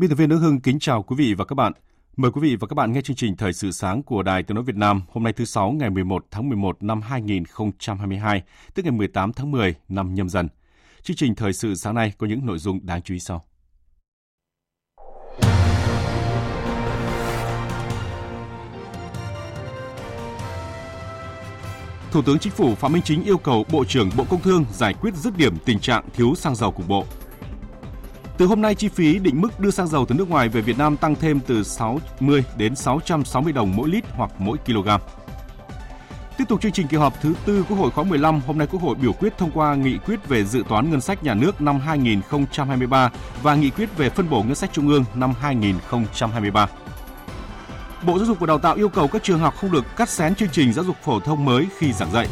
Biên tập viên Đức Hưng kính chào quý vị và các bạn. Mời quý vị và các bạn nghe chương trình Thời sự sáng của Đài Tiếng nói Việt Nam hôm nay thứ sáu ngày 11 tháng 11 năm 2022, tức ngày 18 tháng 10 năm nhâm dần. Chương trình Thời sự sáng nay có những nội dung đáng chú ý sau. Thủ tướng Chính phủ Phạm Minh Chính yêu cầu Bộ trưởng Bộ Công Thương giải quyết dứt điểm tình trạng thiếu xăng dầu cục bộ. Từ hôm nay, chi phí định mức đưa xăng dầu từ nước ngoài về Việt Nam tăng thêm từ 60 đến 660 đồng mỗi lít hoặc mỗi kg. Tiếp tục chương trình kỳ họp thứ tư Quốc hội khóa 15, hôm nay Quốc hội biểu quyết thông qua nghị quyết về dự toán ngân sách nhà nước năm 2023 và nghị quyết về phân bổ ngân sách trung ương năm 2023. Bộ Giáo dục và Đào tạo yêu cầu các trường học không được cắt xén chương trình giáo dục phổ thông mới khi giảng dạy.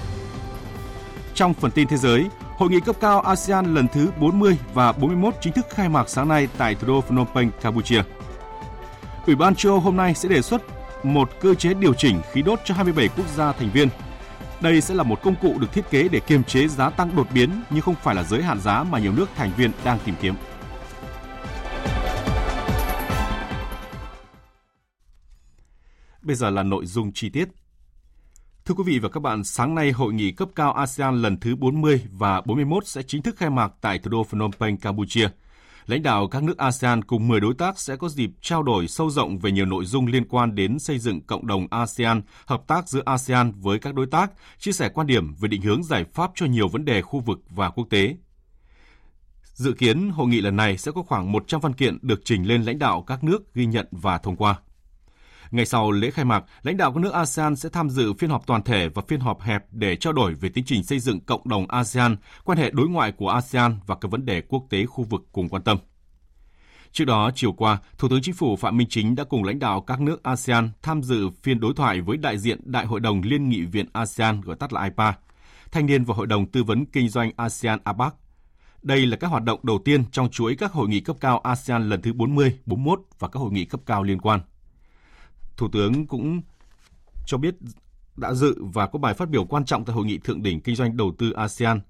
Trong phần tin thế giới, Hội nghị cấp cao ASEAN lần thứ 40 và 41 chính thức khai mạc sáng nay tại thủ đô Phnom Penh, Campuchia. Ủy ban châu Âu hôm nay sẽ đề xuất một cơ chế điều chỉnh khí đốt cho 27 quốc gia thành viên. Đây sẽ là một công cụ được thiết kế để kiềm chế giá tăng đột biến nhưng không phải là giới hạn giá mà nhiều nước thành viên đang tìm kiếm. Bây giờ là nội dung chi tiết. Thưa quý vị và các bạn, sáng nay hội nghị cấp cao ASEAN lần thứ 40 và 41 sẽ chính thức khai mạc tại thủ đô Phnom Penh, Campuchia. Lãnh đạo các nước ASEAN cùng 10 đối tác sẽ có dịp trao đổi sâu rộng về nhiều nội dung liên quan đến xây dựng cộng đồng ASEAN, hợp tác giữa ASEAN với các đối tác, chia sẻ quan điểm về định hướng giải pháp cho nhiều vấn đề khu vực và quốc tế. Dự kiến hội nghị lần này sẽ có khoảng 100 văn kiện được trình lên lãnh đạo các nước ghi nhận và thông qua. Ngày sau lễ khai mạc, lãnh đạo các nước ASEAN sẽ tham dự phiên họp toàn thể và phiên họp hẹp để trao đổi về tiến trình xây dựng cộng đồng ASEAN, quan hệ đối ngoại của ASEAN và các vấn đề quốc tế khu vực cùng quan tâm. Trước đó, chiều qua, Thủ tướng Chính phủ Phạm Minh Chính đã cùng lãnh đạo các nước ASEAN tham dự phiên đối thoại với đại diện Đại hội đồng Liên nghị viện ASEAN gọi tắt là IPA, thanh niên và Hội đồng Tư vấn Kinh doanh ASEAN APAC. Đây là các hoạt động đầu tiên trong chuỗi các hội nghị cấp cao ASEAN lần thứ 40, 41 và các hội nghị cấp cao liên quan. Thủ tướng cũng cho biết đã dự và có bài phát biểu quan trọng tại hội nghị thượng đỉnh kinh doanh đầu tư ASEAN.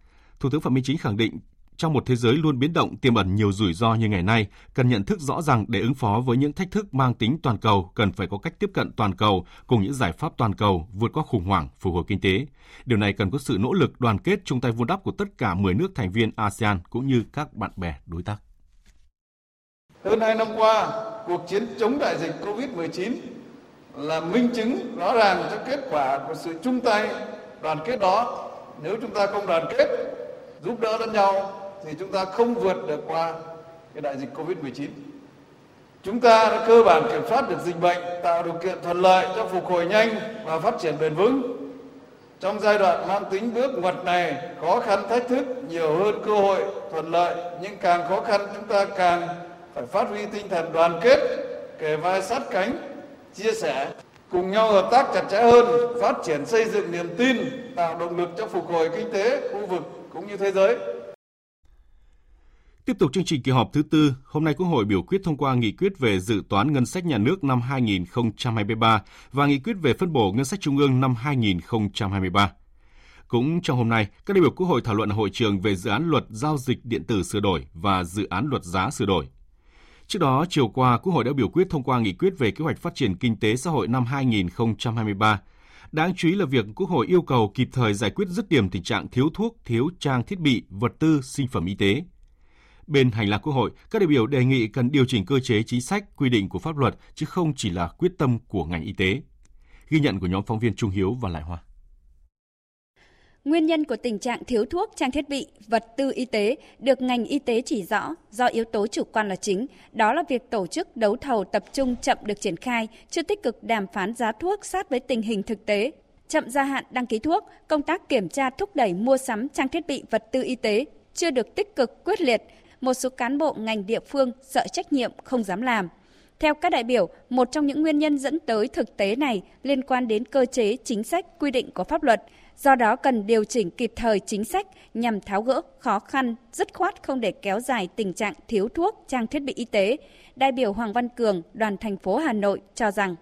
Thủ tướng Phạm Minh Chính khẳng định trong một thế giới luôn biến động tiềm ẩn nhiều rủi ro như ngày nay, cần nhận thức rõ rằng để ứng phó với những thách thức mang tính toàn cầu, cần phải có cách tiếp cận toàn cầu cùng những giải pháp toàn cầu vượt qua khủng hoảng, phục hồi kinh tế. Điều này cần có sự nỗ lực đoàn kết chung tay vun đắp của tất cả 10 nước thành viên ASEAN cũng như các bạn bè đối tác. Hơn 2 năm qua, cuộc chiến chống đại dịch COVID-19 là minh chứng rõ ràng cho kết quả của sự chung tay, đoàn kết đó. Nếu chúng ta không đoàn kết, giúp đỡ lẫn nhau, thì chúng ta không vượt được qua cái đại dịch covid 19 chúng ta đã cơ bản kiểm soát được dịch bệnh, tạo điều kiện thuận lợi cho phục hồi nhanh và phát triển bền vững. Trong giai đoạn mang tính bước ngoặt này, khó khăn thách thức nhiều hơn cơ hội thuận lợi, nhưng càng khó khăn chúng ta càng phải phát huy tinh thần đoàn kết, kề vai sát cánh chia sẻ cùng nhau hợp tác chặt chẽ hơn phát triển xây dựng niềm tin tạo động lực cho phục hồi kinh tế khu vực cũng như thế giới Tiếp tục chương trình kỳ họp thứ tư, hôm nay Quốc hội biểu quyết thông qua nghị quyết về dự toán ngân sách nhà nước năm 2023 và nghị quyết về phân bổ ngân sách trung ương năm 2023. Cũng trong hôm nay, các đại biểu Quốc hội thảo luận hội trường về dự án luật giao dịch điện tử sửa đổi và dự án luật giá sửa đổi. Trước đó, chiều qua, Quốc hội đã biểu quyết thông qua nghị quyết về kế hoạch phát triển kinh tế xã hội năm 2023. Đáng chú ý là việc Quốc hội yêu cầu kịp thời giải quyết dứt điểm tình trạng thiếu thuốc, thiếu trang thiết bị, vật tư, sinh phẩm y tế. Bên hành lang Quốc hội, các đại biểu đề nghị cần điều chỉnh cơ chế chính sách, quy định của pháp luật chứ không chỉ là quyết tâm của ngành y tế. Ghi nhận của nhóm phóng viên Trung Hiếu và Lại Hoa. Nguyên nhân của tình trạng thiếu thuốc, trang thiết bị, vật tư y tế được ngành y tế chỉ rõ do yếu tố chủ quan là chính, đó là việc tổ chức đấu thầu tập trung chậm được triển khai, chưa tích cực đàm phán giá thuốc sát với tình hình thực tế, chậm gia hạn đăng ký thuốc, công tác kiểm tra thúc đẩy mua sắm trang thiết bị vật tư y tế chưa được tích cực quyết liệt, một số cán bộ ngành địa phương sợ trách nhiệm không dám làm. Theo các đại biểu, một trong những nguyên nhân dẫn tới thực tế này liên quan đến cơ chế, chính sách, quy định của pháp luật. Do đó cần điều chỉnh kịp thời chính sách nhằm tháo gỡ khó khăn, dứt khoát không để kéo dài tình trạng thiếu thuốc, trang thiết bị y tế. Đại biểu Hoàng Văn Cường, đoàn thành phố Hà Nội cho rằng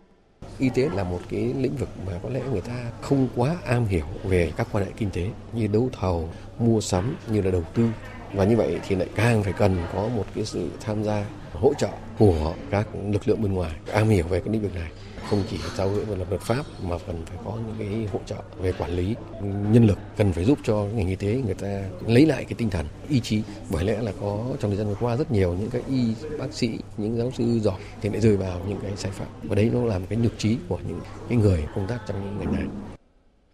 Y tế là một cái lĩnh vực mà có lẽ người ta không quá am hiểu về các quan hệ kinh tế như đấu thầu, mua sắm như là đầu tư và như vậy thì lại càng phải cần có một cái sự tham gia hỗ trợ của các lực lượng bên ngoài am hiểu về cái lĩnh vực này không chỉ tháo gỡ về luật pháp mà cần phải có những cái hỗ trợ về quản lý nhân lực cần phải giúp cho ngành y tế người ta lấy lại cái tinh thần. Ý chí, bởi lẽ là có trong thời gian vừa qua rất nhiều những cái y bác sĩ, những giáo sư giỏi thì lại rơi vào những cái sai phạm. Và đấy nó làm cái nhược trí của những cái người công tác trong những ngành này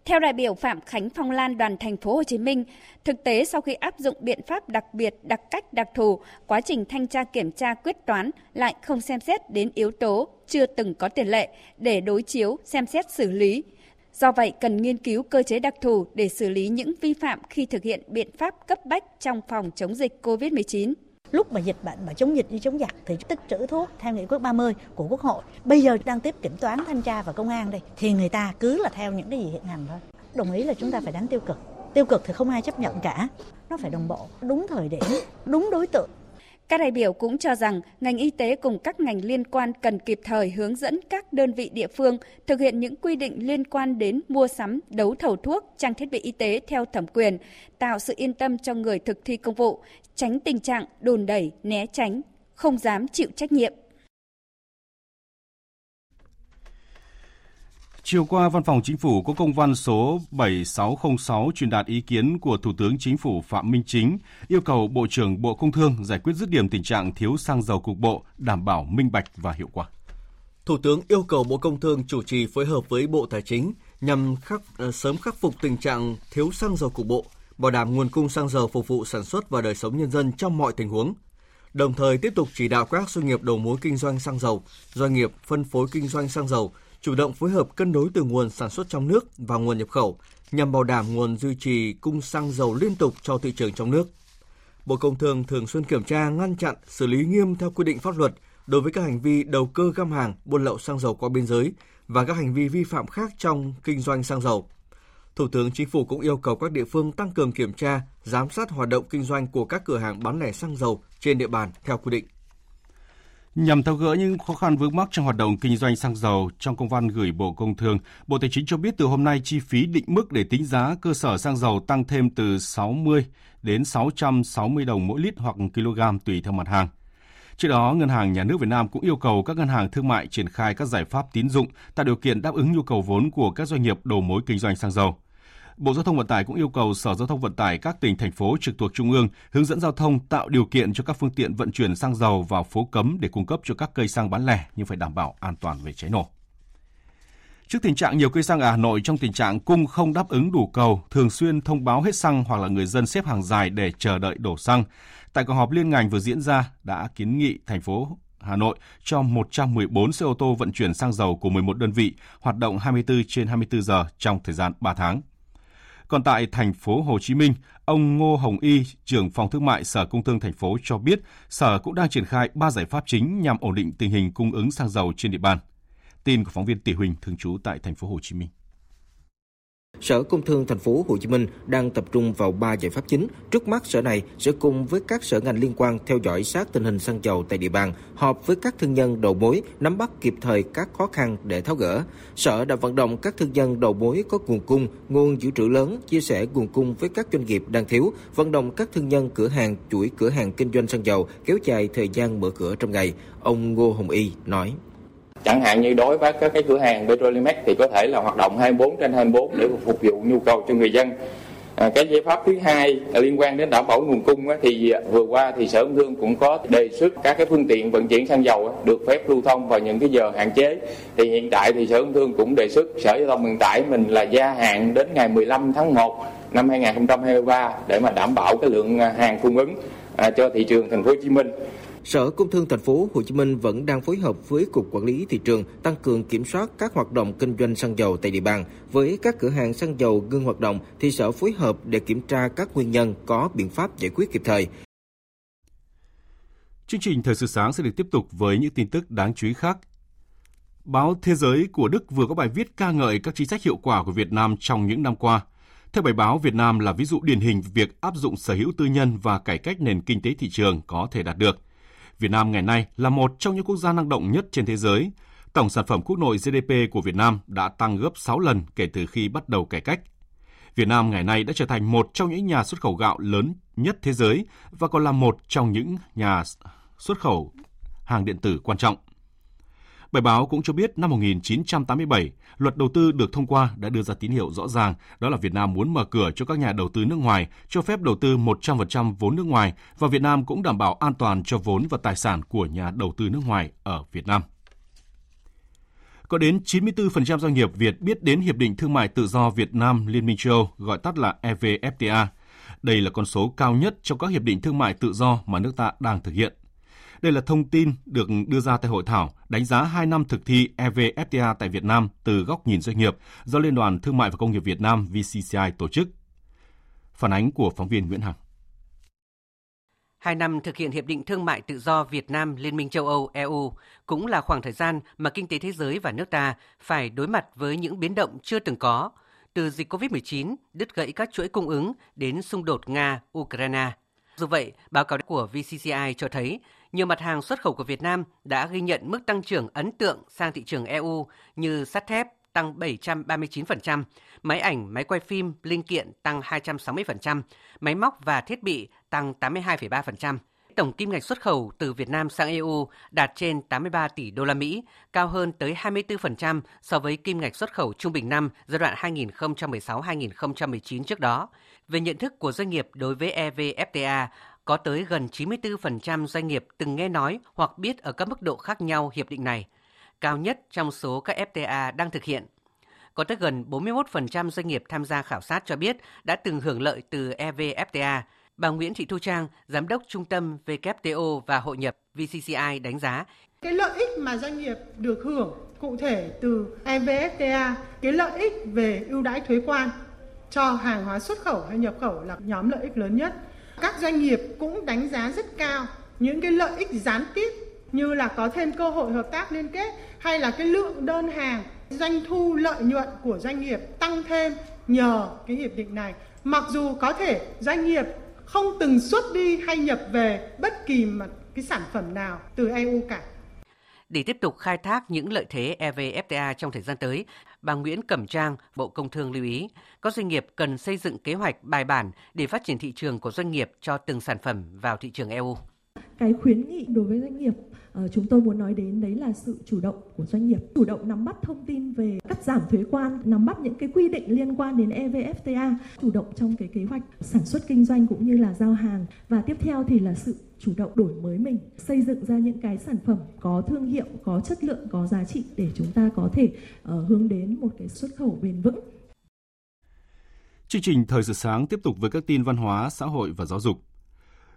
theo đại biểu Phạm Khánh Phong Lan đoàn thành phố Hồ Chí Minh, thực tế sau khi áp dụng biện pháp đặc biệt, đặc cách, đặc thù, quá trình thanh tra kiểm tra quyết toán lại không xem xét đến yếu tố chưa từng có tiền lệ để đối chiếu, xem xét xử lý. Do vậy, cần nghiên cứu cơ chế đặc thù để xử lý những vi phạm khi thực hiện biện pháp cấp bách trong phòng chống dịch COVID-19 lúc mà dịch bệnh mà chống dịch như chống giặc thì tích trữ thuốc theo nghị quyết 30 của quốc hội. Bây giờ đang tiếp kiểm toán, thanh tra và công an đây, thì người ta cứ là theo những cái gì hiện hành thôi. Đồng ý là chúng ta phải đánh tiêu cực. Tiêu cực thì không ai chấp nhận cả. Nó phải đồng bộ, đúng thời điểm, đúng đối tượng các đại biểu cũng cho rằng ngành y tế cùng các ngành liên quan cần kịp thời hướng dẫn các đơn vị địa phương thực hiện những quy định liên quan đến mua sắm, đấu thầu thuốc, trang thiết bị y tế theo thẩm quyền, tạo sự yên tâm cho người thực thi công vụ, tránh tình trạng đồn đẩy, né tránh, không dám chịu trách nhiệm. Chiều qua, Văn phòng Chính phủ có công văn số 7606 truyền đạt ý kiến của Thủ tướng Chính phủ Phạm Minh Chính yêu cầu Bộ trưởng Bộ Công Thương giải quyết dứt điểm tình trạng thiếu xăng dầu cục bộ, đảm bảo minh bạch và hiệu quả. Thủ tướng yêu cầu Bộ Công Thương chủ trì phối hợp với Bộ Tài chính nhằm khắc, ờ, sớm khắc phục tình trạng thiếu xăng dầu cục bộ, bảo đảm nguồn cung xăng dầu phục vụ sản xuất và đời sống nhân dân trong mọi tình huống. Đồng thời tiếp tục chỉ đạo các doanh nghiệp đầu mối kinh doanh xăng dầu, doanh nghiệp phân phối kinh doanh xăng dầu chủ động phối hợp cân đối từ nguồn sản xuất trong nước và nguồn nhập khẩu nhằm bảo đảm nguồn duy trì cung xăng dầu liên tục cho thị trường trong nước. Bộ Công Thương thường xuyên kiểm tra, ngăn chặn, xử lý nghiêm theo quy định pháp luật đối với các hành vi đầu cơ găm hàng, buôn lậu xăng dầu qua biên giới và các hành vi vi phạm khác trong kinh doanh xăng dầu. Thủ tướng Chính phủ cũng yêu cầu các địa phương tăng cường kiểm tra, giám sát hoạt động kinh doanh của các cửa hàng bán lẻ xăng dầu trên địa bàn theo quy định. Nhằm tháo gỡ những khó khăn vướng mắc trong hoạt động kinh doanh xăng dầu, trong công văn gửi Bộ Công Thương, Bộ Tài chính cho biết từ hôm nay chi phí định mức để tính giá cơ sở xăng dầu tăng thêm từ 60 đến 660 đồng mỗi lít hoặc kg tùy theo mặt hàng. Trước đó, Ngân hàng Nhà nước Việt Nam cũng yêu cầu các ngân hàng thương mại triển khai các giải pháp tín dụng tạo điều kiện đáp ứng nhu cầu vốn của các doanh nghiệp đầu mối kinh doanh xăng dầu. Bộ Giao thông Vận tải cũng yêu cầu Sở Giao thông Vận tải các tỉnh thành phố trực thuộc trung ương hướng dẫn giao thông tạo điều kiện cho các phương tiện vận chuyển xăng dầu vào phố cấm để cung cấp cho các cây xăng bán lẻ nhưng phải đảm bảo an toàn về cháy nổ. Trước tình trạng nhiều cây xăng ở Hà Nội trong tình trạng cung không đáp ứng đủ cầu, thường xuyên thông báo hết xăng hoặc là người dân xếp hàng dài để chờ đợi đổ xăng, tại cuộc họp liên ngành vừa diễn ra đã kiến nghị thành phố Hà Nội cho 114 xe ô tô vận chuyển xăng dầu của 11 đơn vị hoạt động 24 trên 24 giờ trong thời gian 3 tháng. Còn tại thành phố Hồ Chí Minh, ông Ngô Hồng Y, trưởng phòng thương mại Sở Công Thương thành phố cho biết, Sở cũng đang triển khai 3 giải pháp chính nhằm ổn định tình hình cung ứng xăng dầu trên địa bàn. Tin của phóng viên Tỷ Huỳnh thường trú tại thành phố Hồ Chí Minh. Sở Công Thương thành phố Hồ Chí Minh đang tập trung vào 3 giải pháp chính. Trước mắt sở này sẽ cùng với các sở ngành liên quan theo dõi sát tình hình xăng dầu tại địa bàn, họp với các thương nhân đầu mối, nắm bắt kịp thời các khó khăn để tháo gỡ. Sở đã vận động các thương nhân đầu mối có nguồn cung, nguồn dự trữ lớn, chia sẻ nguồn cung với các doanh nghiệp đang thiếu, vận động các thương nhân cửa hàng, chuỗi cửa hàng kinh doanh xăng dầu kéo dài thời gian mở cửa trong ngày. Ông Ngô Hồng Y nói chẳng hạn như đối với các cái cửa hàng Petrolimex thì có thể là hoạt động 24 trên 24 để phục vụ nhu cầu cho người dân À, cái giải pháp thứ hai liên quan đến đảm bảo nguồn cung á, thì vừa qua thì sở công thương cũng có đề xuất các cái phương tiện vận chuyển xăng dầu á, được phép lưu thông vào những cái giờ hạn chế thì hiện tại thì sở công thương cũng đề xuất sở giao thông vận tải mình là gia hạn đến ngày 15 tháng 1 năm 2023 để mà đảm bảo cái lượng à, hàng cung ứng à, cho thị trường thành phố Hồ Chí Minh. Sở Công Thương thành phố Hồ Chí Minh vẫn đang phối hợp với Cục Quản lý thị trường tăng cường kiểm soát các hoạt động kinh doanh xăng dầu tại địa bàn. Với các cửa hàng xăng dầu ngưng hoạt động thì Sở phối hợp để kiểm tra các nguyên nhân có biện pháp giải quyết kịp thời. Chương trình Thời sự sáng sẽ được tiếp tục với những tin tức đáng chú ý khác. Báo Thế giới của Đức vừa có bài viết ca ngợi các chính sách hiệu quả của Việt Nam trong những năm qua. Theo bài báo, Việt Nam là ví dụ điển hình việc áp dụng sở hữu tư nhân và cải cách nền kinh tế thị trường có thể đạt được – Việt Nam ngày nay là một trong những quốc gia năng động nhất trên thế giới. Tổng sản phẩm quốc nội GDP của Việt Nam đã tăng gấp 6 lần kể từ khi bắt đầu cải cách. Việt Nam ngày nay đã trở thành một trong những nhà xuất khẩu gạo lớn nhất thế giới và còn là một trong những nhà xuất khẩu hàng điện tử quan trọng. Bài báo cũng cho biết năm 1987, luật đầu tư được thông qua đã đưa ra tín hiệu rõ ràng, đó là Việt Nam muốn mở cửa cho các nhà đầu tư nước ngoài, cho phép đầu tư 100% vốn nước ngoài và Việt Nam cũng đảm bảo an toàn cho vốn và tài sản của nhà đầu tư nước ngoài ở Việt Nam. Có đến 94% doanh nghiệp Việt biết đến Hiệp định Thương mại Tự do Việt Nam Liên minh châu gọi tắt là EVFTA. Đây là con số cao nhất trong các hiệp định thương mại tự do mà nước ta đang thực hiện. Đây là thông tin được đưa ra tại hội thảo đánh giá 2 năm thực thi EVFTA tại Việt Nam từ góc nhìn doanh nghiệp do Liên đoàn Thương mại và Công nghiệp Việt Nam VCCI tổ chức. Phản ánh của phóng viên Nguyễn Hằng. Hai năm thực hiện Hiệp định Thương mại Tự do Việt Nam Liên minh châu Âu EU cũng là khoảng thời gian mà kinh tế thế giới và nước ta phải đối mặt với những biến động chưa từng có, từ dịch COVID-19, đứt gãy các chuỗi cung ứng đến xung đột Nga-Ukraine. Dù vậy, báo cáo của VCCI cho thấy nhiều mặt hàng xuất khẩu của Việt Nam đã ghi nhận mức tăng trưởng ấn tượng sang thị trường EU như sắt thép tăng 739%, máy ảnh, máy quay phim, linh kiện tăng 260%, máy móc và thiết bị tăng 82,3%. Tổng kim ngạch xuất khẩu từ Việt Nam sang EU đạt trên 83 tỷ đô la Mỹ, cao hơn tới 24% so với kim ngạch xuất khẩu trung bình năm giai đoạn 2016-2019 trước đó. Về nhận thức của doanh nghiệp đối với EVFTA, có tới gần 94% doanh nghiệp từng nghe nói hoặc biết ở các mức độ khác nhau hiệp định này, cao nhất trong số các FTA đang thực hiện. Có tới gần 41% doanh nghiệp tham gia khảo sát cho biết đã từng hưởng lợi từ EVFTA. Bà Nguyễn Thị Thu Trang, Giám đốc Trung tâm WTO và Hội nhập VCCI đánh giá cái lợi ích mà doanh nghiệp được hưởng cụ thể từ EVFTA, cái lợi ích về ưu đãi thuế quan cho hàng hóa xuất khẩu hay nhập khẩu là nhóm lợi ích lớn nhất các doanh nghiệp cũng đánh giá rất cao những cái lợi ích gián tiếp như là có thêm cơ hội hợp tác liên kết hay là cái lượng đơn hàng, doanh thu, lợi nhuận của doanh nghiệp tăng thêm nhờ cái hiệp định này. Mặc dù có thể doanh nghiệp không từng xuất đi hay nhập về bất kỳ một cái sản phẩm nào từ EU cả để tiếp tục khai thác những lợi thế EVFTA trong thời gian tới, bà Nguyễn Cẩm Trang, Bộ Công Thương lưu ý, các doanh nghiệp cần xây dựng kế hoạch bài bản để phát triển thị trường của doanh nghiệp cho từng sản phẩm vào thị trường EU. Cái khuyến nghị đối với doanh nghiệp uh, chúng tôi muốn nói đến đấy là sự chủ động của doanh nghiệp, chủ động nắm bắt thông tin về cắt giảm thuế quan, nắm bắt những cái quy định liên quan đến EVFTA, chủ động trong cái kế hoạch sản xuất kinh doanh cũng như là giao hàng và tiếp theo thì là sự chủ động đổi mới mình, xây dựng ra những cái sản phẩm có thương hiệu, có chất lượng, có giá trị để chúng ta có thể uh, hướng đến một cái xuất khẩu bền vững. Chương trình Thời sự sáng tiếp tục với các tin văn hóa, xã hội và giáo dục.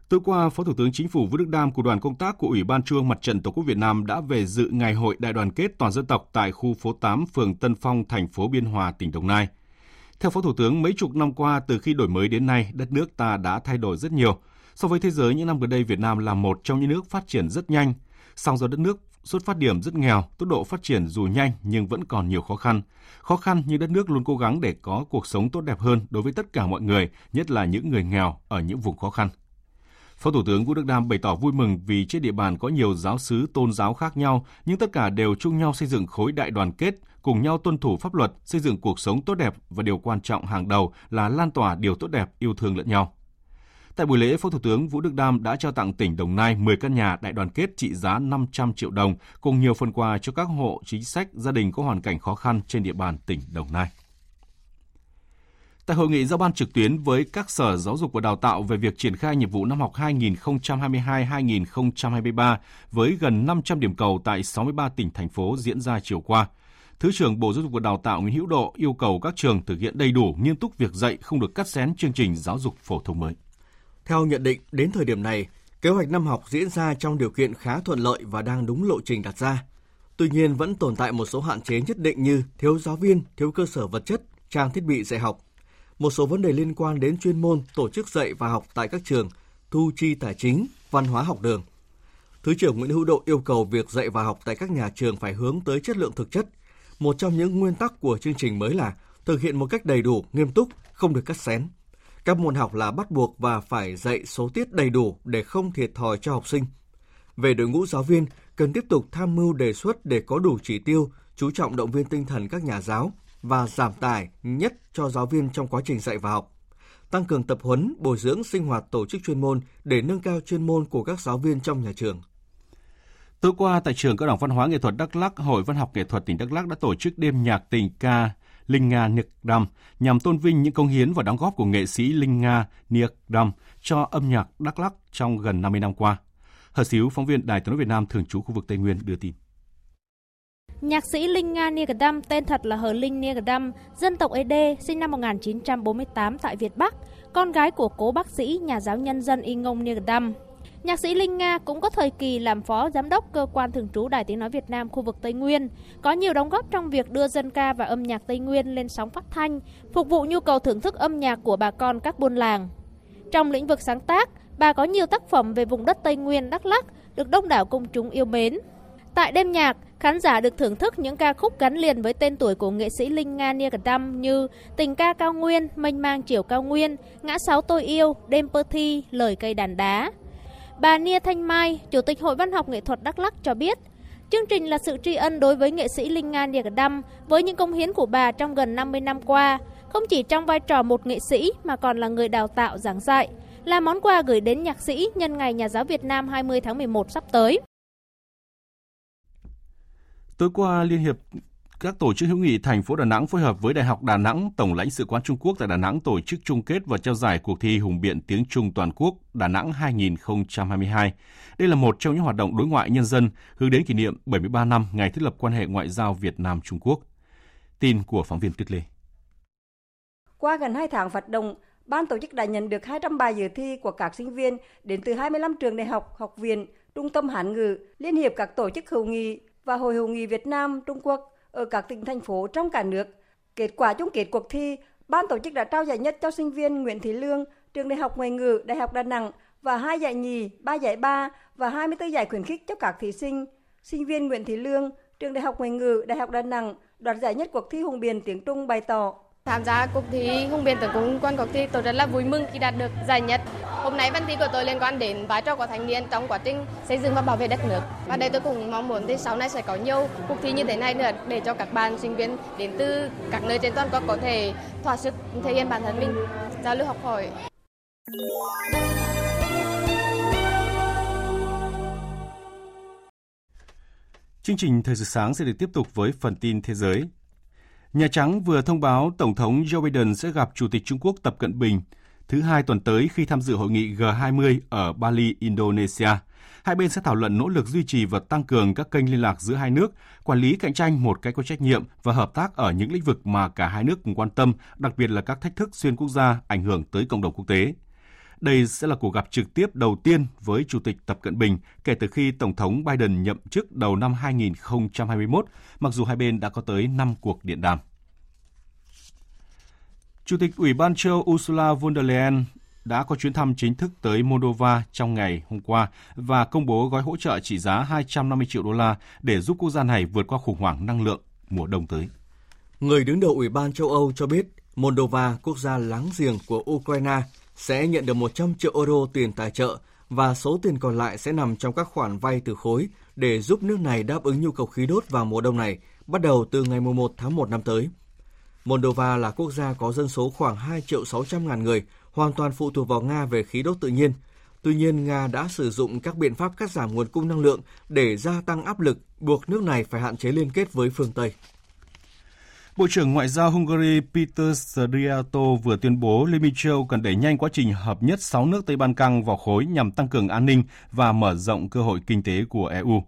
Tối qua, Phó Thủ tướng Chính phủ Vũ Đức Đam cùng đoàn công tác của Ủy ban Trung Mặt trận Tổ quốc Việt Nam đã về dự ngày hội đại đoàn kết toàn dân tộc tại khu phố 8, phường Tân Phong, thành phố Biên Hòa, tỉnh Đồng Nai. Theo Phó Thủ tướng, mấy chục năm qua từ khi đổi mới đến nay, đất nước ta đã thay đổi rất nhiều. So với thế giới, những năm gần đây Việt Nam là một trong những nước phát triển rất nhanh. Song do đất nước xuất phát điểm rất nghèo, tốc độ phát triển dù nhanh nhưng vẫn còn nhiều khó khăn. Khó khăn nhưng đất nước luôn cố gắng để có cuộc sống tốt đẹp hơn đối với tất cả mọi người, nhất là những người nghèo ở những vùng khó khăn. Phó Thủ tướng Vũ Đức Đam bày tỏ vui mừng vì trên địa bàn có nhiều giáo sứ tôn giáo khác nhau, nhưng tất cả đều chung nhau xây dựng khối đại đoàn kết, cùng nhau tuân thủ pháp luật, xây dựng cuộc sống tốt đẹp và điều quan trọng hàng đầu là lan tỏa điều tốt đẹp, yêu thương lẫn nhau. Tại buổi lễ, Phó Thủ tướng Vũ Đức Đam đã trao tặng tỉnh Đồng Nai 10 căn nhà đại đoàn kết trị giá 500 triệu đồng cùng nhiều phần quà cho các hộ chính sách, gia đình có hoàn cảnh khó khăn trên địa bàn tỉnh Đồng Nai. Tại hội nghị giao ban trực tuyến với các sở giáo dục và đào tạo về việc triển khai nhiệm vụ năm học 2022-2023 với gần 500 điểm cầu tại 63 tỉnh thành phố diễn ra chiều qua, Thứ trưởng Bộ Giáo dục và Đào tạo Nguyễn Hữu Độ yêu cầu các trường thực hiện đầy đủ nghiêm túc việc dạy không được cắt xén chương trình giáo dục phổ thông mới. Theo nhận định, đến thời điểm này, kế hoạch năm học diễn ra trong điều kiện khá thuận lợi và đang đúng lộ trình đặt ra. Tuy nhiên vẫn tồn tại một số hạn chế nhất định như thiếu giáo viên, thiếu cơ sở vật chất, trang thiết bị dạy học. Một số vấn đề liên quan đến chuyên môn, tổ chức dạy và học tại các trường, thu chi tài chính, văn hóa học đường. Thứ trưởng Nguyễn Hữu Độ yêu cầu việc dạy và học tại các nhà trường phải hướng tới chất lượng thực chất. Một trong những nguyên tắc của chương trình mới là thực hiện một cách đầy đủ, nghiêm túc, không được cắt xén. Các môn học là bắt buộc và phải dạy số tiết đầy đủ để không thiệt thòi cho học sinh. Về đội ngũ giáo viên, cần tiếp tục tham mưu đề xuất để có đủ chỉ tiêu, chú trọng động viên tinh thần các nhà giáo và giảm tải nhất cho giáo viên trong quá trình dạy và học. Tăng cường tập huấn, bồi dưỡng sinh hoạt tổ chức chuyên môn để nâng cao chuyên môn của các giáo viên trong nhà trường. Tối qua tại trường Cao đẳng Văn hóa Nghệ thuật Đắk Lắk, Hội Văn học Nghệ thuật tỉnh Đắk Lắk đã tổ chức đêm nhạc tình ca Linh Nga Niệc Đam nhằm tôn vinh những công hiến và đóng góp của nghệ sĩ Linh Nga Niệc Đam cho âm nhạc Đắk Lắk trong gần 50 năm qua. Hờ Xíu, phóng viên Đài tiếng nói Việt Nam thường trú khu vực Tây Nguyên đưa tin. Nhạc sĩ Linh Nga Nigadam, tên thật là Hờ Linh Nigadam, dân tộc Ede, sinh năm 1948 tại Việt Bắc, con gái của cố bác sĩ, nhà giáo nhân dân Y Ngông Nigadam. Nhạc sĩ Linh Nga cũng có thời kỳ làm phó giám đốc cơ quan thường trú Đài Tiếng Nói Việt Nam khu vực Tây Nguyên, có nhiều đóng góp trong việc đưa dân ca và âm nhạc Tây Nguyên lên sóng phát thanh, phục vụ nhu cầu thưởng thức âm nhạc của bà con các buôn làng. Trong lĩnh vực sáng tác, bà có nhiều tác phẩm về vùng đất Tây Nguyên, Đắk Lắk được đông đảo công chúng yêu mến. Tại đêm nhạc, khán giả được thưởng thức những ca khúc gắn liền với tên tuổi của nghệ sĩ Linh Nga Nia Đâm như Tình ca cao nguyên, Mênh mang chiều cao nguyên, Ngã sáu tôi yêu, Đêm pơ thi, Lời cây đàn đá. Bà Nia Thanh Mai, Chủ tịch Hội Văn học Nghệ thuật Đắk Lắk cho biết, chương trình là sự tri ân đối với nghệ sĩ Linh Nga Nia Đâm với những công hiến của bà trong gần 50 năm qua, không chỉ trong vai trò một nghệ sĩ mà còn là người đào tạo giảng dạy, là món quà gửi đến nhạc sĩ nhân ngày Nhà giáo Việt Nam 20 tháng 11 sắp tới. Tối qua, Liên hiệp các tổ chức hữu nghị thành phố Đà Nẵng phối hợp với Đại học Đà Nẵng, Tổng lãnh sự quán Trung Quốc tại Đà Nẵng tổ chức chung kết và trao giải cuộc thi Hùng biện tiếng Trung toàn quốc Đà Nẵng 2022. Đây là một trong những hoạt động đối ngoại nhân dân hướng đến kỷ niệm 73 năm ngày thiết lập quan hệ ngoại giao Việt Nam Trung Quốc. Tin của phóng viên Tuyết Lê. Qua gần 2 tháng hoạt động, ban tổ chức đã nhận được 200 bài dự thi của các sinh viên đến từ 25 trường đại học, học viện, trung tâm Hán ngữ, Liên hiệp các tổ chức hữu nghị và Hội hữu nghị Việt Nam Trung Quốc ở các tỉnh thành phố trong cả nước. Kết quả chung kết cuộc thi, ban tổ chức đã trao giải nhất cho sinh viên Nguyễn Thị Lương, trường Đại học Ngoại ngữ, Đại học Đà Nẵng và hai giải nhì, ba giải ba và 24 giải khuyến khích cho các thí sinh. Sinh viên Nguyễn Thị Lương, trường Đại học Ngoại ngữ, Đại học Đà Nẵng đoạt giải nhất cuộc thi hùng biện tiếng Trung bày tỏ Tham gia cuộc thi hùng Biên tưởng cũng quan cuộc thi tôi rất là vui mừng khi đạt được giải nhất. Hôm nay văn thi của tôi liên quan đến vai trò của thanh niên trong quá trình xây dựng và bảo vệ đất nước. Và đây tôi cũng mong muốn thì sau này sẽ có nhiều cuộc thi như thế này nữa để cho các bạn sinh viên đến từ các nơi trên toàn quốc có thể thỏa sức thể hiện bản thân mình, giao lưu học hỏi. Chương trình Thời sự sáng sẽ được tiếp tục với phần tin thế giới. Nhà Trắng vừa thông báo Tổng thống Joe Biden sẽ gặp Chủ tịch Trung Quốc Tập Cận Bình thứ hai tuần tới khi tham dự hội nghị G20 ở Bali, Indonesia. Hai bên sẽ thảo luận nỗ lực duy trì và tăng cường các kênh liên lạc giữa hai nước, quản lý cạnh tranh một cách có trách nhiệm và hợp tác ở những lĩnh vực mà cả hai nước cùng quan tâm, đặc biệt là các thách thức xuyên quốc gia ảnh hưởng tới cộng đồng quốc tế. Đây sẽ là cuộc gặp trực tiếp đầu tiên với Chủ tịch Tập Cận Bình kể từ khi Tổng thống Biden nhậm chức đầu năm 2021, mặc dù hai bên đã có tới 5 cuộc điện đàm. Chủ tịch Ủy ban châu Ursula von der Leyen đã có chuyến thăm chính thức tới Moldova trong ngày hôm qua và công bố gói hỗ trợ trị giá 250 triệu đô la để giúp quốc gia này vượt qua khủng hoảng năng lượng mùa đông tới. Người đứng đầu Ủy ban châu Âu cho biết Moldova, quốc gia láng giềng của Ukraine, sẽ nhận được 100 triệu euro tiền tài trợ và số tiền còn lại sẽ nằm trong các khoản vay từ khối để giúp nước này đáp ứng nhu cầu khí đốt vào mùa đông này, bắt đầu từ ngày 1 tháng 1 năm tới. Moldova là quốc gia có dân số khoảng 2 triệu 600 ngàn người, hoàn toàn phụ thuộc vào Nga về khí đốt tự nhiên. Tuy nhiên, Nga đã sử dụng các biện pháp cắt giảm nguồn cung năng lượng để gia tăng áp lực, buộc nước này phải hạn chế liên kết với phương Tây. Bộ trưởng Ngoại giao Hungary Peter Sriato vừa tuyên bố Liên minh châu cần đẩy nhanh quá trình hợp nhất 6 nước Tây Ban Căng vào khối nhằm tăng cường an ninh và mở rộng cơ hội kinh tế của EU.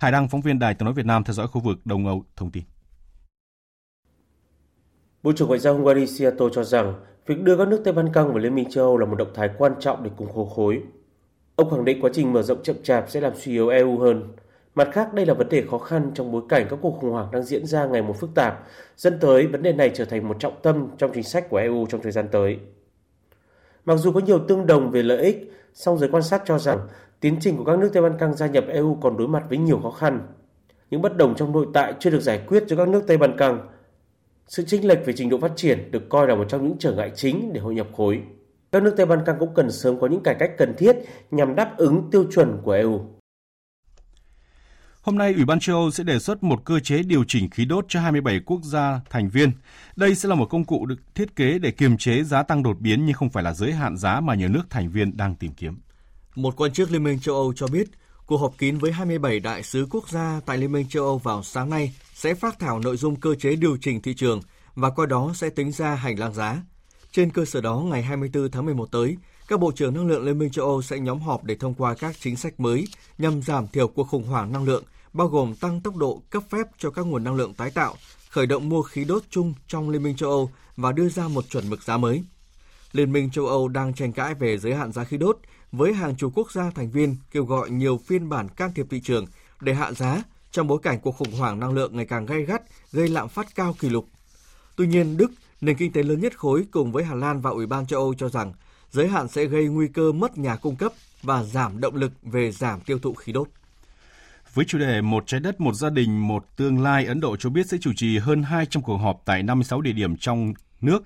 Hải Đăng, phóng viên Đài tiếng nói Việt Nam theo dõi khu vực Đông Âu thông tin. Bộ trưởng Ngoại giao Hungary Sriato cho rằng việc đưa các nước Tây Ban Căng vào Liên minh châu Âu là một động thái quan trọng để cùng cố khối. Ông khẳng định quá trình mở rộng chậm chạp sẽ làm suy yếu EU hơn. Mặt khác, đây là vấn đề khó khăn trong bối cảnh các cuộc khủng hoảng đang diễn ra ngày một phức tạp, dẫn tới vấn đề này trở thành một trọng tâm trong chính sách của EU trong thời gian tới. Mặc dù có nhiều tương đồng về lợi ích, song giới quan sát cho rằng tiến trình của các nước Tây Ban Căng gia nhập EU còn đối mặt với nhiều khó khăn. Những bất đồng trong nội tại chưa được giải quyết cho các nước Tây Ban Căng. Sự chênh lệch về trình độ phát triển được coi là một trong những trở ngại chính để hội nhập khối. Các nước Tây Ban Căng cũng cần sớm có những cải cách cần thiết nhằm đáp ứng tiêu chuẩn của EU. Hôm nay, Ủy ban châu Âu sẽ đề xuất một cơ chế điều chỉnh khí đốt cho 27 quốc gia thành viên. Đây sẽ là một công cụ được thiết kế để kiềm chế giá tăng đột biến nhưng không phải là giới hạn giá mà nhiều nước thành viên đang tìm kiếm. Một quan chức Liên minh châu Âu cho biết, cuộc họp kín với 27 đại sứ quốc gia tại Liên minh châu Âu vào sáng nay sẽ phát thảo nội dung cơ chế điều chỉnh thị trường và qua đó sẽ tính ra hành lang giá. Trên cơ sở đó, ngày 24 tháng 11 tới, các bộ trưởng năng lượng Liên minh châu Âu sẽ nhóm họp để thông qua các chính sách mới nhằm giảm thiểu cuộc khủng hoảng năng lượng, bao gồm tăng tốc độ cấp phép cho các nguồn năng lượng tái tạo, khởi động mua khí đốt chung trong Liên minh châu Âu và đưa ra một chuẩn mực giá mới. Liên minh châu Âu đang tranh cãi về giới hạn giá khí đốt với hàng chục quốc gia thành viên kêu gọi nhiều phiên bản can thiệp thị trường để hạ giá trong bối cảnh cuộc khủng hoảng năng lượng ngày càng gay gắt, gây lạm phát cao kỷ lục. Tuy nhiên, Đức, nền kinh tế lớn nhất khối cùng với Hà Lan và Ủy ban châu Âu cho rằng giới hạn sẽ gây nguy cơ mất nhà cung cấp và giảm động lực về giảm tiêu thụ khí đốt. Với chủ đề Một trái đất, một gia đình, một tương lai, Ấn Độ cho biết sẽ chủ trì hơn 200 cuộc họp tại 56 địa điểm trong nước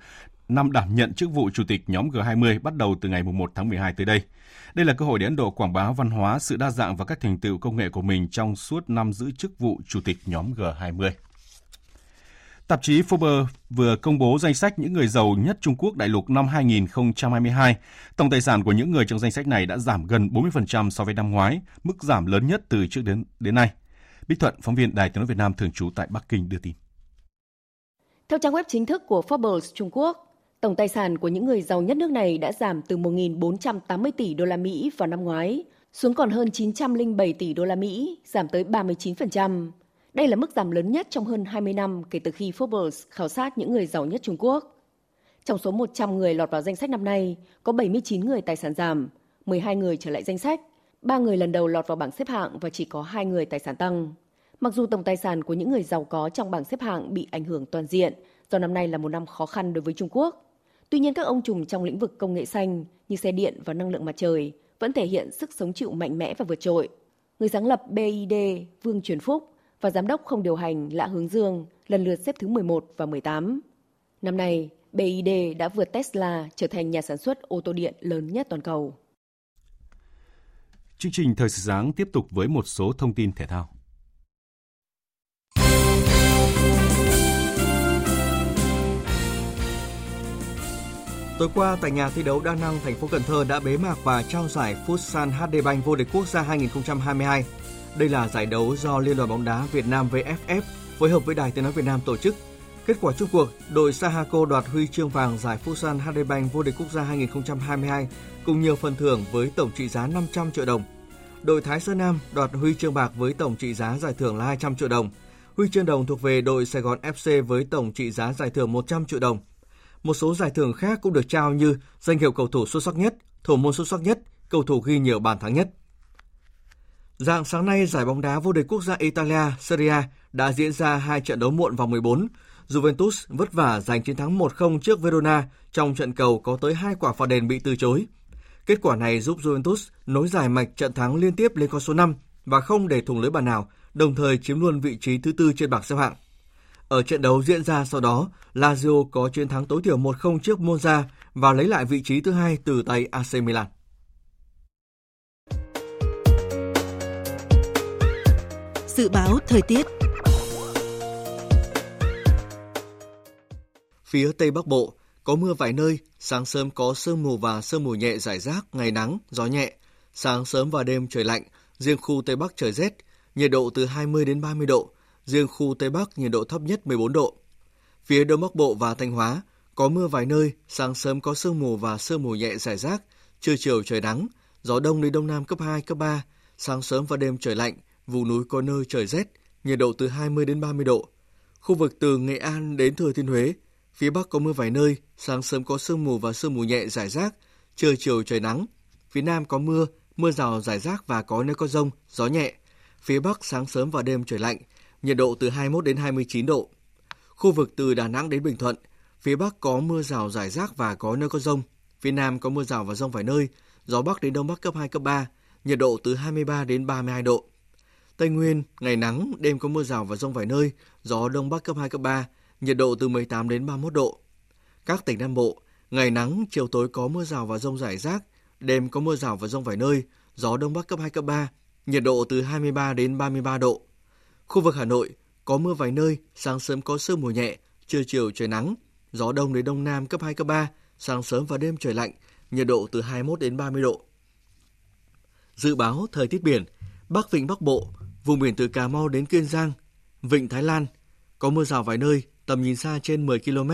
năm đảm nhận chức vụ chủ tịch nhóm G20 bắt đầu từ ngày 1 tháng 12 tới đây. Đây là cơ hội để Ấn Độ quảng bá văn hóa, sự đa dạng và các thành tựu công nghệ của mình trong suốt năm giữ chức vụ chủ tịch nhóm G20. Tạp chí Forbes vừa công bố danh sách những người giàu nhất Trung Quốc đại lục năm 2022. Tổng tài sản của những người trong danh sách này đã giảm gần 40% so với năm ngoái, mức giảm lớn nhất từ trước đến đến nay. Bích Thuận, phóng viên Đài Tiếng nói Việt Nam thường trú tại Bắc Kinh đưa tin. Theo trang web chính thức của Forbes Trung Quốc, tổng tài sản của những người giàu nhất nước này đã giảm từ 1.480 tỷ đô la Mỹ vào năm ngoái xuống còn hơn 907 tỷ đô la Mỹ, giảm tới 39%. Đây là mức giảm lớn nhất trong hơn 20 năm kể từ khi Forbes khảo sát những người giàu nhất Trung Quốc. Trong số 100 người lọt vào danh sách năm nay, có 79 người tài sản giảm, 12 người trở lại danh sách, 3 người lần đầu lọt vào bảng xếp hạng và chỉ có 2 người tài sản tăng. Mặc dù tổng tài sản của những người giàu có trong bảng xếp hạng bị ảnh hưởng toàn diện do năm nay là một năm khó khăn đối với Trung Quốc, tuy nhiên các ông trùm trong lĩnh vực công nghệ xanh như xe điện và năng lượng mặt trời vẫn thể hiện sức sống chịu mạnh mẽ và vượt trội. Người sáng lập BID Vương Truyền Phúc và giám đốc không điều hành Lã Hướng Dương lần lượt xếp thứ 11 và 18. Năm nay, BID đã vượt Tesla trở thành nhà sản xuất ô tô điện lớn nhất toàn cầu. Chương trình Thời sự sáng tiếp tục với một số thông tin thể thao. Tối qua tại nhà thi đấu Đa Năng, thành phố Cần Thơ đã bế mạc và trao giải Futsal HD Bank vô địch quốc gia 2022. Đây là giải đấu do Liên đoàn bóng đá Việt Nam VFF phối hợp với Đài Tiếng nói Việt Nam tổ chức. Kết quả chung cuộc, đội Sahako đoạt huy chương vàng giải Futsal HD Bank vô địch quốc gia 2022 cùng nhiều phần thưởng với tổng trị giá 500 triệu đồng. Đội Thái Sơn Nam đoạt huy chương bạc với tổng trị giá giải thưởng là 200 triệu đồng. Huy chương đồng thuộc về đội Sài Gòn FC với tổng trị giá giải thưởng 100 triệu đồng. Một số giải thưởng khác cũng được trao như danh hiệu cầu thủ xuất sắc nhất, thủ môn xuất sắc nhất, cầu thủ ghi nhiều bàn thắng nhất. Dạng sáng nay, giải bóng đá vô địch quốc gia Italia Serie A đã diễn ra hai trận đấu muộn vòng 14. Juventus vất vả giành chiến thắng 1-0 trước Verona trong trận cầu có tới hai quả phạt đền bị từ chối. Kết quả này giúp Juventus nối dài mạch trận thắng liên tiếp lên con số 5 và không để thủng lưới bàn nào, đồng thời chiếm luôn vị trí thứ tư trên bảng xếp hạng. Ở trận đấu diễn ra sau đó, Lazio có chiến thắng tối thiểu 1-0 trước Monza và lấy lại vị trí thứ hai từ tay AC Milan. Dự báo thời tiết Phía Tây Bắc Bộ có mưa vài nơi, sáng sớm có sương mù và sương mù nhẹ rải rác, ngày nắng, gió nhẹ. Sáng sớm và đêm trời lạnh, riêng khu Tây Bắc trời rét, nhiệt độ từ 20 đến 30 độ, riêng khu Tây Bắc nhiệt độ thấp nhất 14 độ. Phía Đông Bắc Bộ và Thanh Hóa có mưa vài nơi, sáng sớm có sương mù và sương mù nhẹ rải rác, trưa chiều trời nắng, gió đông đến đông nam cấp 2, cấp 3, sáng sớm và đêm trời lạnh, vùng núi có nơi trời rét, nhiệt độ từ 20 đến 30 độ. Khu vực từ Nghệ An đến Thừa Thiên Huế, Phía Bắc có mưa vài nơi, sáng sớm có sương mù và sương mù nhẹ rải rác, trưa chiều trời nắng. Phía Nam có mưa, mưa rào rải rác và có nơi có rông, gió nhẹ. Phía Bắc sáng sớm và đêm trời lạnh, nhiệt độ từ 21 đến 29 độ. Khu vực từ Đà Nẵng đến Bình Thuận, phía Bắc có mưa rào rải rác và có nơi có rông. Phía Nam có mưa rào và rông vài nơi, gió Bắc đến Đông Bắc cấp 2, cấp 3, nhiệt độ từ 23 đến 32 độ. Tây Nguyên, ngày nắng, đêm có mưa rào và rông vài nơi, gió Đông Bắc cấp 2, cấp 3, nhiệt độ từ 18 đến 31 độ. Các tỉnh Nam Bộ, ngày nắng, chiều tối có mưa rào và rông rải rác, đêm có mưa rào và rông vài nơi, gió Đông Bắc cấp 2, cấp 3, nhiệt độ từ 23 đến 33 độ. Khu vực Hà Nội, có mưa vài nơi, sáng sớm có sương mù nhẹ, trưa chiều trời nắng, gió đông đến đông nam cấp 2, cấp 3, sáng sớm và đêm trời lạnh, nhiệt độ từ 21 đến 30 độ. Dự báo thời tiết biển, Bắc Vịnh Bắc Bộ, vùng biển từ Cà Mau đến Kiên Giang, Vịnh Thái Lan, có mưa rào vài nơi, tầm nhìn xa trên 10 km,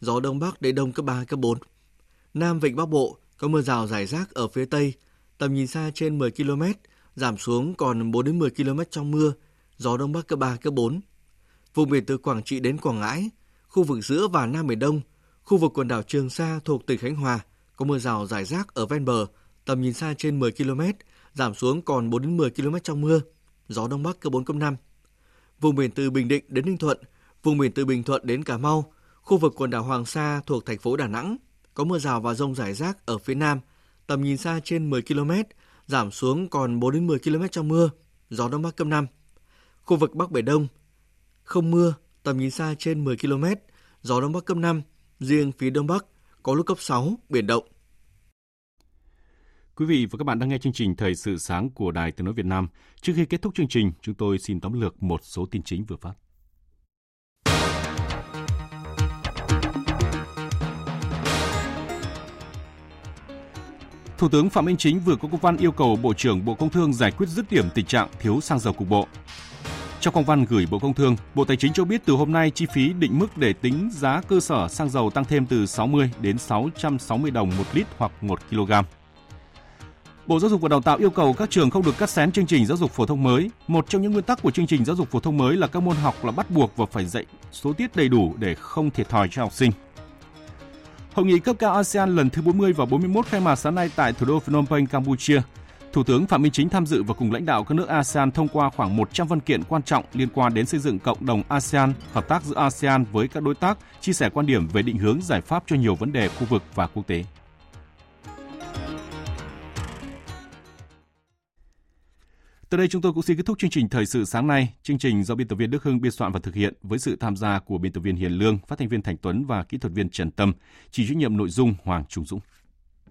gió đông bắc đến đông cấp 3, cấp 4. Nam Vịnh Bắc Bộ, có mưa rào rải rác ở phía Tây, tầm nhìn xa trên 10 km, giảm xuống còn 4 đến 10 km trong mưa, gió đông bắc cấp 3, cấp 4. Vùng biển từ Quảng Trị đến Quảng Ngãi, khu vực giữa và Nam Biển Đông, khu vực quần đảo Trường Sa thuộc tỉnh Khánh Hòa có mưa rào rải rác ở ven bờ, tầm nhìn xa trên 10 km, giảm xuống còn 4 đến 10 km trong mưa, gió đông bắc cấp 4 cấp 5. Vùng biển từ Bình Định đến Ninh Thuận, vùng biển từ Bình Thuận đến Cà Mau, khu vực quần đảo Hoàng Sa thuộc thành phố Đà Nẵng có mưa rào và rông rải rác ở phía Nam, tầm nhìn xa trên 10 km, giảm xuống còn 4 đến 10 km trong mưa, gió đông bắc cấp 5. Khu vực Bắc Biển Đông, không mưa, tầm nhìn xa trên 10 km, gió đông bắc cấp 5, riêng phía đông bắc có lúc cấp 6, biển động. Quý vị và các bạn đang nghe chương trình Thời sự sáng của Đài Tiếng Nói Việt Nam. Trước khi kết thúc chương trình, chúng tôi xin tóm lược một số tin chính vừa phát. Thủ tướng Phạm Minh Chính vừa có công văn yêu cầu Bộ trưởng Bộ Công Thương giải quyết dứt điểm tình trạng thiếu xăng dầu cục bộ. Trong công văn gửi Bộ Công Thương, Bộ Tài chính cho biết từ hôm nay chi phí định mức để tính giá cơ sở xăng dầu tăng thêm từ 60 đến 660 đồng một lít hoặc 1 kg. Bộ Giáo dục và Đào tạo yêu cầu các trường không được cắt xén chương trình giáo dục phổ thông mới. Một trong những nguyên tắc của chương trình giáo dục phổ thông mới là các môn học là bắt buộc và phải dạy số tiết đầy đủ để không thiệt thòi cho học sinh. Hội nghị cấp cao ASEAN lần thứ 40 và 41 khai mạc sáng nay tại thủ đô Phnom Penh, Campuchia. Thủ tướng Phạm Minh Chính tham dự và cùng lãnh đạo các nước ASEAN thông qua khoảng 100 văn kiện quan trọng liên quan đến xây dựng cộng đồng ASEAN, hợp tác giữa ASEAN với các đối tác, chia sẻ quan điểm về định hướng giải pháp cho nhiều vấn đề khu vực và quốc tế. Từ đây chúng tôi cũng xin kết thúc chương trình thời sự sáng nay. Chương trình do biên tập viên Đức Hưng biên soạn và thực hiện với sự tham gia của biên tập viên Hiền Lương, phát thanh viên Thành Tuấn và kỹ thuật viên Trần Tâm, chỉ trách nhiệm nội dung Hoàng Trung Dũng.